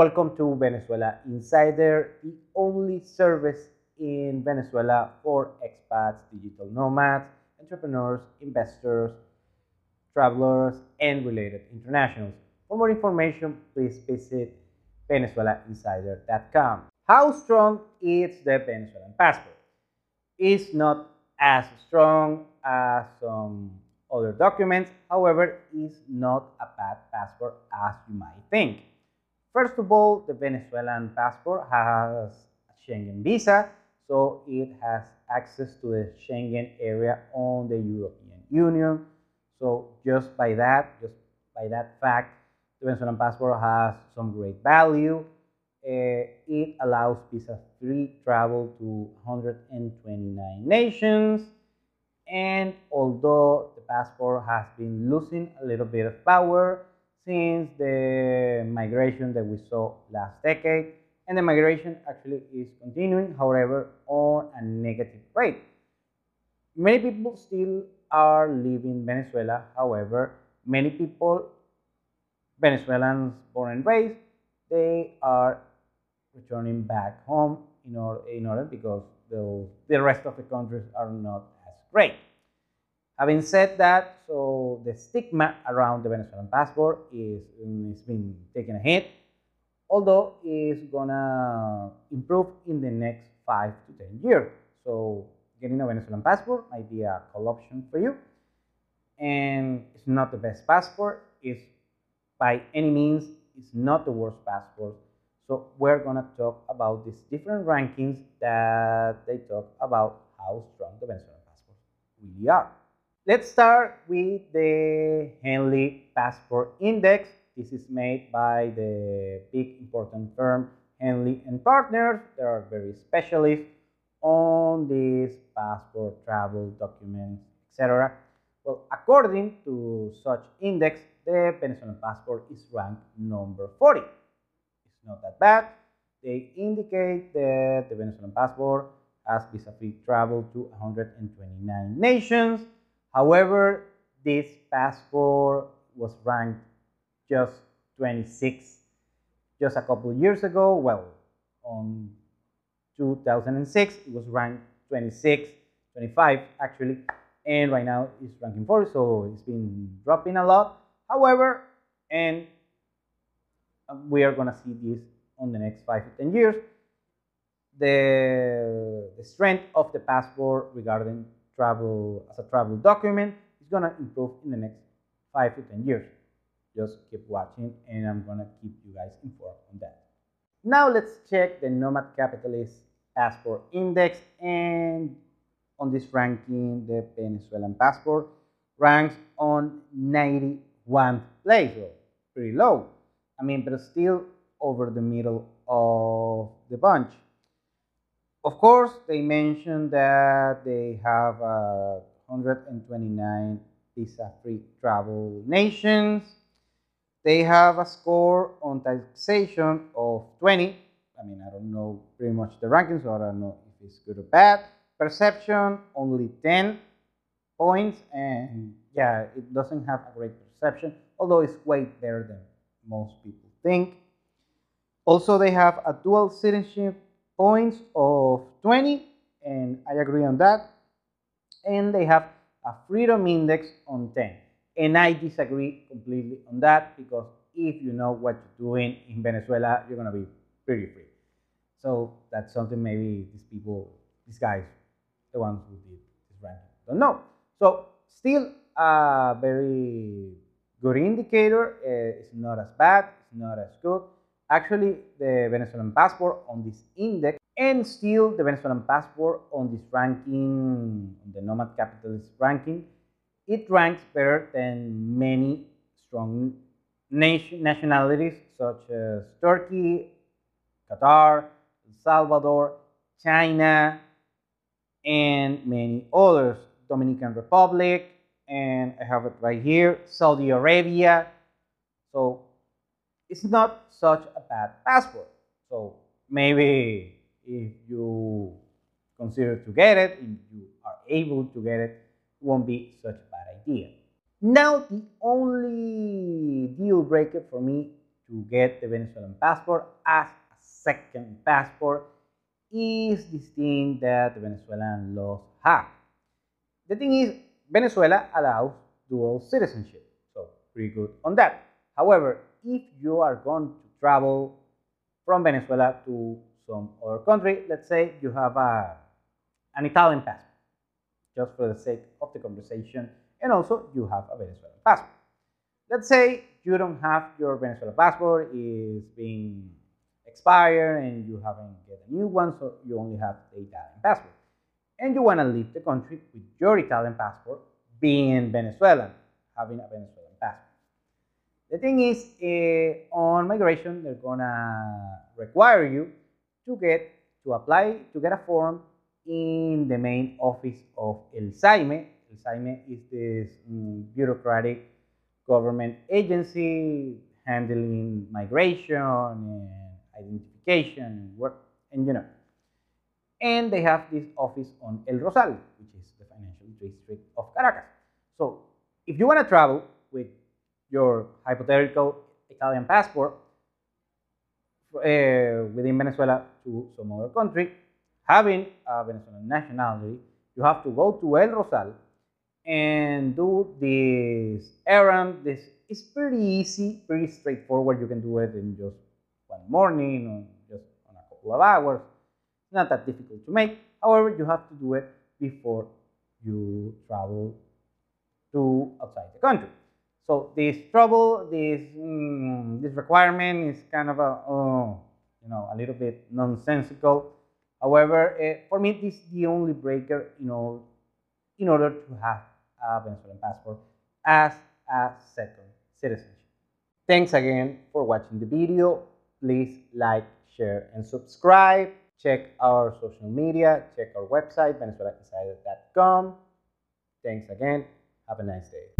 Welcome to Venezuela Insider, the only service in Venezuela for expats, digital nomads, entrepreneurs, investors, travelers, and related internationals. For more information, please visit venezuelainsider.com. How strong is the Venezuelan passport? It's not as strong as some other documents, however, it's not a bad passport as you might think. First of all, the Venezuelan passport has a Schengen visa, so it has access to the Schengen area on the European Union. So just by that, just by that fact, the Venezuelan passport has some great value. Uh, it allows visa-free travel to 129 nations. And although the passport has been losing a little bit of power since the migration that we saw last decade, and the migration actually is continuing, however, on a negative rate. Many people still are leaving Venezuela, however, many people Venezuelans born and raised, they are returning back home in order, in order because the, the rest of the countries are not as great. Having said that, so the stigma around the Venezuelan passport is, is been taking a hit, although it's gonna improve in the next five to ten years. So getting a Venezuelan passport might be a cool option for you. And it's not the best passport, it's by any means it's not the worst passport. So we're gonna talk about these different rankings that they talk about how strong the Venezuelan passport really are. Let's start with the Henley Passport Index. This is made by the big important firm Henley and Partners. They are very specialists on these passport, travel documents, etc. Well, according to such index, the Venezuelan passport is ranked number 40. It's not that bad. They indicate that the Venezuelan passport has visa-free travel to 129 nations. However, this passport was ranked just 26 just a couple years ago. Well, on 2006, it was ranked 26, 25 actually, and right now it's ranking 4, so it's been dropping a lot. However, and um, we are going to see this on the next five to 10 years, the, the strength of the passport regarding travel as a travel document is going to improve in the next five to 10 years. Just keep watching and I'm going to keep you guys informed on that. Now let's check the Nomad Capitalist Passport Index and on this ranking the Venezuelan passport ranks on 90 one place, so pretty low. I mean, but still over the middle of the bunch. Of course, they mentioned that they have uh, 129 visa-free travel nations. They have a score on taxation of 20. I mean, I don't know pretty much the rankings, so I don't know if it's good or bad. Perception, only 10 points, and yeah, it doesn't have a great perception, although it's way better than most people think. Also, they have a dual citizenship points of 20, and I agree on that. And they have a freedom index on 10. And I disagree completely on that because if you know what you're doing in Venezuela, you're to be pretty free. So that's something maybe these people, these guys, the ones who did this ranking, don't know. So still a very good indicator. Uh, it's not as bad, it's not as good. Actually, the Venezuelan passport on this index and still the Venezuelan passport on this ranking, on the Nomad Capitalist ranking, it ranks better than many strong nation, nationalities such as Turkey, Qatar, El Salvador, China, and many others, Dominican Republic, and I have it right here, Saudi Arabia. So it's not such a bad passport. So maybe if you consider to get it, if you are able to get it, it won't be such a bad idea. Now the only deal breaker for me to get the Venezuelan passport as a second passport is this thing that the Venezuelan laws have. The thing is, Venezuela allows dual citizenship, so pretty good on that. However, if you are going to travel from Venezuela to some other country, let's say you have a, an Italian passport, just for the sake of the conversation, and also you have a Venezuelan passport. Let's say you don't have your Venezuelan passport, is being expired and you haven't get a new one, so you only have the Italian passport. And you want to leave the country with your Italian passport, being Venezuelan, having a Venezuelan. The thing is, uh, on migration, they're gonna require you to get to apply to get a form in the main office of El SAIME. El SAIME is this um, bureaucratic government agency handling migration and identification, work, and you know. And they have this office on El Rosal, which is the financial district of Caracas. So if you want to travel with your hypothetical Italian passport uh, within Venezuela to some other country, having a Venezuelan nationality, you have to go to El Rosal and do this errand. This is pretty easy, pretty straightforward. You can do it in just one morning or just on a couple of hours. Not that difficult to make. However, you have to do it before you travel to outside the country. So this trouble, this mm, this requirement is kind of a oh, you know a little bit nonsensical. However, uh, for me, this is the only breaker you know in order to have a Venezuelan passport as a second citizenship. Thanks again for watching the video please like, share, and subscribe. Check our social media, check our website, venezuelainsider.com. Thanks again. Have a nice day.